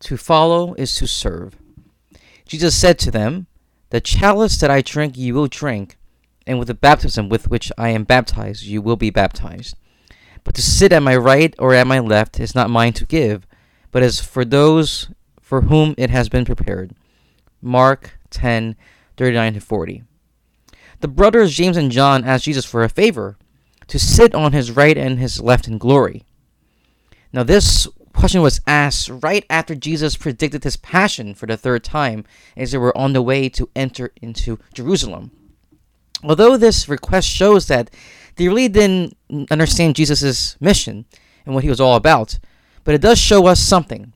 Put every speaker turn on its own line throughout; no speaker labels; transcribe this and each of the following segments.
To follow is to serve. Jesus said to them, The chalice that I drink you will drink, and with the baptism with which I am baptized you will be baptized. But to sit at my right or at my left is not mine to give, but is for those for whom it has been prepared. Mark 10 39 40. The brothers James and John asked Jesus for a favor to sit on his right and his left in glory. Now, this question was asked right after Jesus predicted his passion for the third time as they were on the way to enter into Jerusalem. Although this request shows that they really didn't understand Jesus' mission and what he was all about, but it does show us something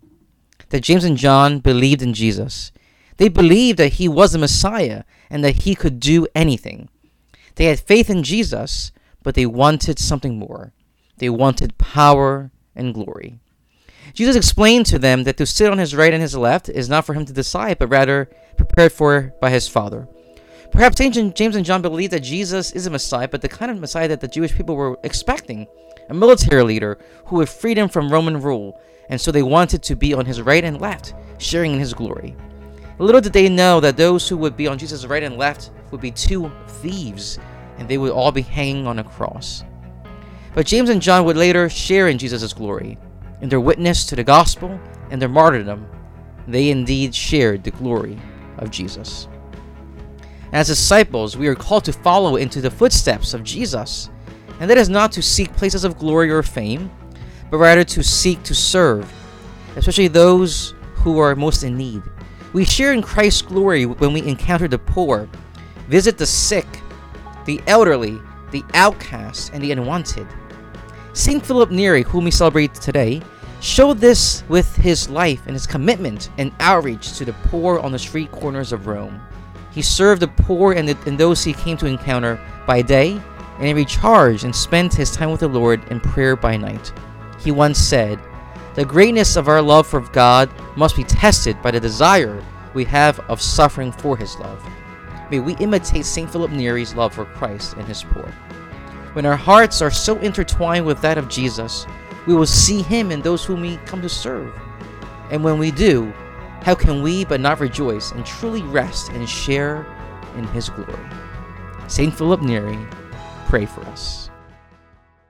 that James and John believed in Jesus. They believed that he was the Messiah and that he could do anything. They had faith in Jesus, but they wanted something more. They wanted power and glory. Jesus explained to them that to sit on his right and his left is not for him to decide, but rather prepared for by his Father. Perhaps James and John believed that Jesus is a Messiah, but the kind of Messiah that the Jewish people were expecting a military leader who would free them from Roman rule, and so they wanted to be on his right and left, sharing in his glory. Little did they know that those who would be on Jesus' right and left would be two thieves, and they would all be hanging on a cross. But James and John would later share in Jesus' glory. In their witness to the gospel and their martyrdom, they indeed shared the glory of Jesus. As disciples, we are called to follow into the footsteps of Jesus, and that is not to seek places of glory or fame, but rather to seek to serve, especially those who are most in need. We share in Christ's glory when we encounter the poor, visit the sick, the elderly, the outcast, and the unwanted. St. Philip Neri, whom we celebrate today, showed this with his life and his commitment and outreach to the poor on the street corners of Rome. He served the poor and, the, and those he came to encounter by day, and he recharged and spent his time with the Lord in prayer by night. He once said, The greatness of our love for God must be tested by the desire we have of suffering for his love. May we imitate St. Philip Neri's love for Christ and his poor. When our hearts are so intertwined with that of Jesus, we will see him in those whom we come to serve. And when we do, how can we but not rejoice and truly rest and share in his glory? St. Philip Neri, pray for us.